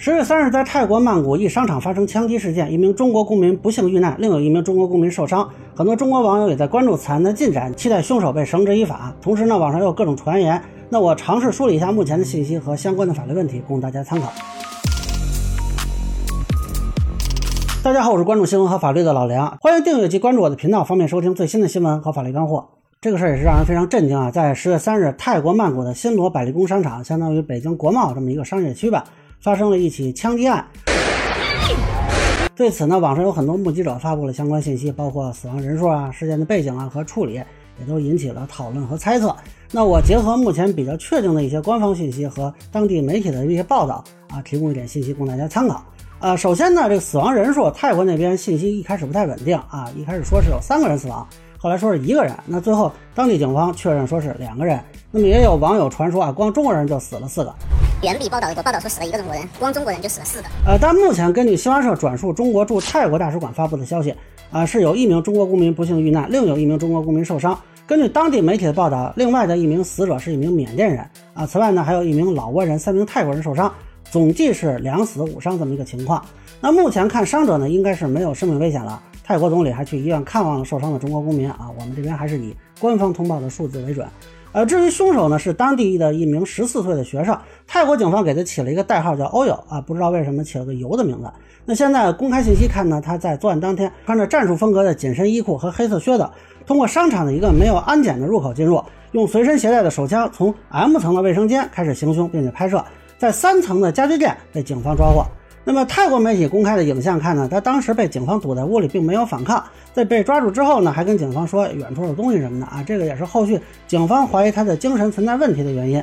十月三日，在泰国曼谷一商场发生枪击事件，一名中国公民不幸遇难，另有一名中国公民受伤。很多中国网友也在关注此案的进展，期待凶手被绳之以法。同时呢，网上有各种传言。那我尝试梳理一下目前的信息和相关的法律问题，供大家参考。大家好，我是关注新闻和法律的老梁，欢迎订阅及关注我的频道，方便收听最新的新闻和法律干货。这个事儿也是让人非常震惊啊！在十月三日，泰国曼谷的新罗百丽宫商场，相当于北京国贸这么一个商业区吧。发生了一起枪击案，对此呢，网上有很多目击者发布了相关信息，包括死亡人数啊、事件的背景啊和处理，也都引起了讨论和猜测。那我结合目前比较确定的一些官方信息和当地媒体的一些报道啊，提供一点信息供大家参考。呃，首先呢，这个死亡人数，泰国那边信息一开始不太稳定啊，一开始说是有三个人死亡，后来说是一个人，那最后当地警方确认说是两个人。那么也有网友传说啊，光中国人就死了四个。原比报道多报道说死了一个中国人，光中国人就死了四个。呃，但目前根据新华社转述中国驻泰国大使馆发布的消息，啊，是有一名中国公民不幸遇难，另有一名中国公民受伤。根据当地媒体的报道，另外的一名死者是一名缅甸人。啊，此外呢，还有一名老挝人，三名泰国人受伤，总计是两死五伤这么一个情况。那目前看伤者呢，应该是没有生命危险了。泰国总理还去医院看望了受伤的中国公民。啊，我们这边还是以官方通报的数字为准。呃，至于凶手呢，是当地的一名十四岁的学生。泰国警方给他起了一个代号叫欧友啊，不知道为什么起了个油的名字。那现在公开信息看呢，他在作案当天穿着战术风格的紧身衣裤和黑色靴子，通过商场的一个没有安检的入口进入，用随身携带的手枪从 M 层的卫生间开始行凶，并且拍摄，在三层的家具店被警方抓获。那么泰国媒体公开的影像看呢，他当时被警方堵在屋里，并没有反抗。在被抓住之后呢，还跟警方说远处有东西什么的啊，这个也是后续警方怀疑他的精神存在问题的原因。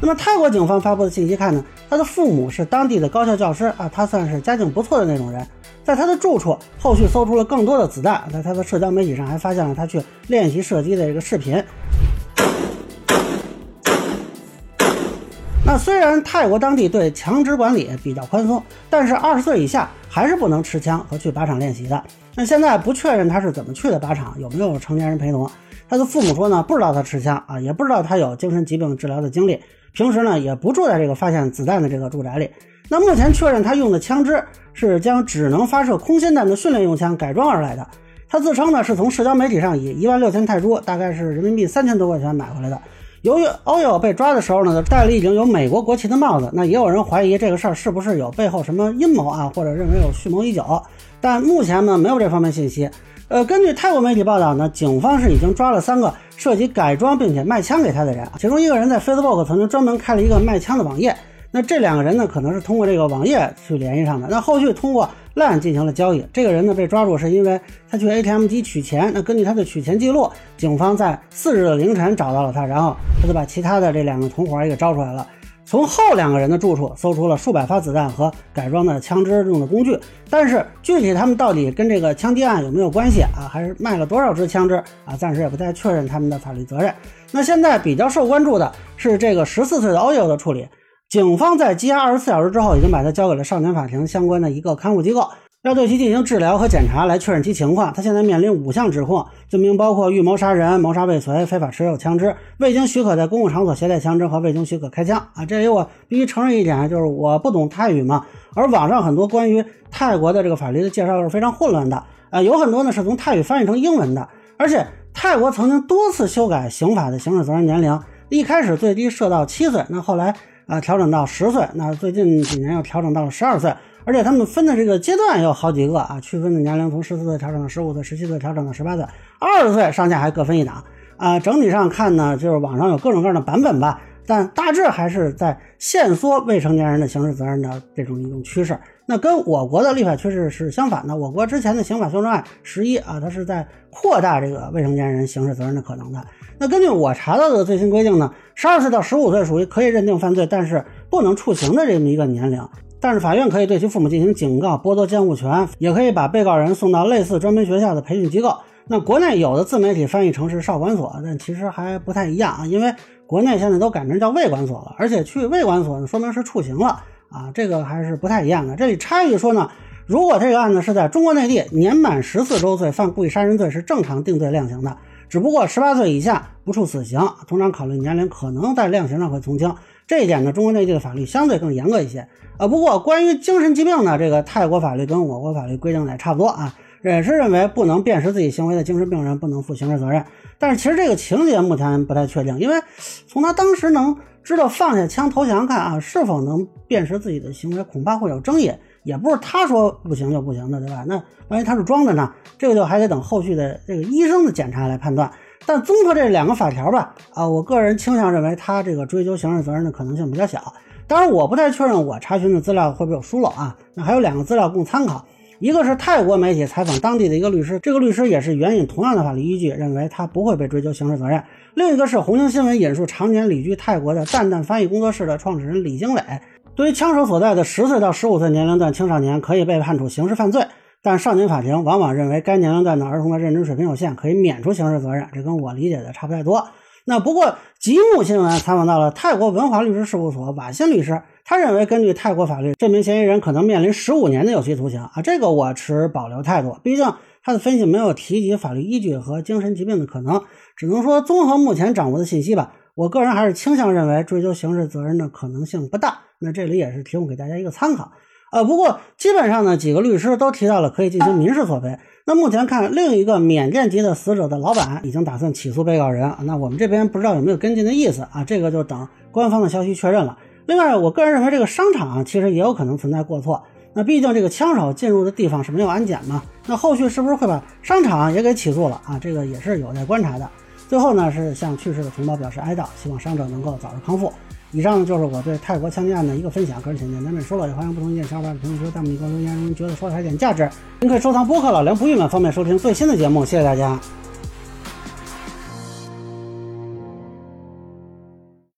那么泰国警方发布的信息看呢，他的父母是当地的高校教师啊，他算是家境不错的那种人。在他的住处，后续搜出了更多的子弹，在他的社交媒体上还发现了他去练习射击的这个视频。那虽然泰国当地对枪支管理比较宽松，但是二十岁以下还是不能持枪和去靶场练习的。那现在不确认他是怎么去的靶场，有没有成年人陪同？他的父母说呢，不知道他持枪啊，也不知道他有精神疾病治疗的经历，平时呢也不住在这个发现子弹的这个住宅里。那目前确认他用的枪支是将只能发射空心弹的训练用枪改装而来的。他自称呢是从社交媒体上以一万六千泰铢，大概是人民币三千多块钱买回来的。由于欧友被抓的时候呢，戴了已经有美国国旗的帽子，那也有人怀疑这个事儿是不是有背后什么阴谋啊，或者认为有蓄谋已久。但目前呢没有这方面信息。呃，根据泰国媒体报道呢，警方是已经抓了三个涉及改装并且卖枪给他的人，其中一个人在 Facebook 曾经专门开了一个卖枪的网页。那这两个人呢，可能是通过这个网页去联系上的。那后续通过 LINE 进行了交易。这个人呢被抓住是因为他去 ATM 机取钱。那根据他的取钱记录，警方在四日的凌晨找到了他，然后他就把其他的这两个同伙也给招出来了。从后两个人的住处搜出了数百发子弹和改装的枪支用的工具，但是具体他们到底跟这个枪击案有没有关系啊？还是卖了多少支枪支啊？暂时也不太确认他们的法律责任。那现在比较受关注的是这个十四岁的欧友的处理，警方在羁押二十四小时之后，已经把他交给了少年法庭相关的一个看护机构。要对其进行治疗和检查，来确认其情况。他现在面临五项指控，罪名包括预谋杀人、谋杀未遂、非法持有枪支、未经许可在公共场所携带枪支和未经许可开枪。啊，这里我必须承认一点，就是我不懂泰语嘛。而网上很多关于泰国的这个法律的介绍是非常混乱的。啊，有很多呢是从泰语翻译成英文的。而且泰国曾经多次修改刑法的刑事责任年龄，一开始最低设到七岁，那后来啊调整到十岁，那最近几年又调整到了十二岁。而且他们分的这个阶段有好几个啊，区分的年龄从十四岁调整到十五岁，十七岁调整到十八岁，二十岁上下还各分一档啊。整体上看呢，就是网上有各种各样的版本吧，但大致还是在限缩未成年人的刑事责任的这种一种趋势。那跟我国的立法趋势是相反的，我国之前的刑法修正案十一啊，它是在扩大这个未成年人刑事责任的可能的。那根据我查到的最新规定呢，十二岁到十五岁属于可以认定犯罪，但是不能处刑的这么一个年龄。但是法院可以对其父母进行警告、剥夺监护权，也可以把被告人送到类似专门学校的培训机构。那国内有的自媒体翻译成是少管所，但其实还不太一样啊，因为国内现在都改名叫卫管所了，而且去卫管所呢，说明是处刑了啊，这个还是不太一样的。这里插一句说呢，如果这个案子是在中国内地，年满十四周岁犯故意杀人罪是正常定罪量刑的，只不过十八岁以下不处死刑，通常考虑年龄，可能在量刑上会从轻。这一点呢，中国内地的法律相对更严格一些。啊，不过关于精神疾病呢，这个泰国法律跟我国法律规定的也差不多啊。也是认为不能辨识自己行为的精神病人不能负刑事责任，但是其实这个情节目前不太确定，因为从他当时能知道放下枪投降看啊，是否能辨识自己的行为，恐怕会有争议，也不是他说不行就不行的，对吧？那万一他是装的呢？这个就还得等后续的这个医生的检查来判断。但综合这两个法条吧，啊，我个人倾向认为他这个追究刑事责任的可能性比较小。当然，我不太确认我查询的资料会不会有疏漏啊。那还有两个资料供参考。一个是泰国媒体采访当地的一个律师，这个律师也是援引同样的法律依据，认为他不会被追究刑事责任。另一个是红星新闻引述常年旅居泰国的蛋蛋翻译工作室的创始人李经纬，对于枪手所在的十岁到十五岁年龄段青少年可以被判处刑事犯罪，但少年法庭往往认为该年龄段的儿童的认知水平有限，可以免除刑事责任。这跟我理解的差不太多。那不过吉木新闻采访到了泰国文华律师事务所瓦辛律师。他认为，根据泰国法律，这名嫌疑人可能面临十五年的有期徒刑啊，这个我持保留态度。毕竟他的分析没有提及法律依据和精神疾病的可能，只能说综合目前掌握的信息吧。我个人还是倾向认为追究刑事责任的可能性不大。那这里也是提供给大家一个参考。呃，不过基本上呢，几个律师都提到了可以进行民事索赔。那目前看，另一个缅甸籍的死者的老板已经打算起诉被告人，那我们这边不知道有没有跟进的意思啊？这个就等官方的消息确认了。另外，我个人认为这个商场啊其实也有可能存在过错。那毕竟这个枪手进入的地方是没有安检嘛？那后续是不是会把商场也给起诉了啊？这个也是有待观察的。最后呢，是向去世的同胞表示哀悼，希望伤者能够早日康复。以上呢就是我对泰国枪击案的一个分享，个人浅见难免说了，也欢迎不同意见小伙伴评论区、弹幕里给我留言，您觉得说的还有点价值，您可以收藏播客老梁不郁闷，方便收听最新的节目。谢谢大家。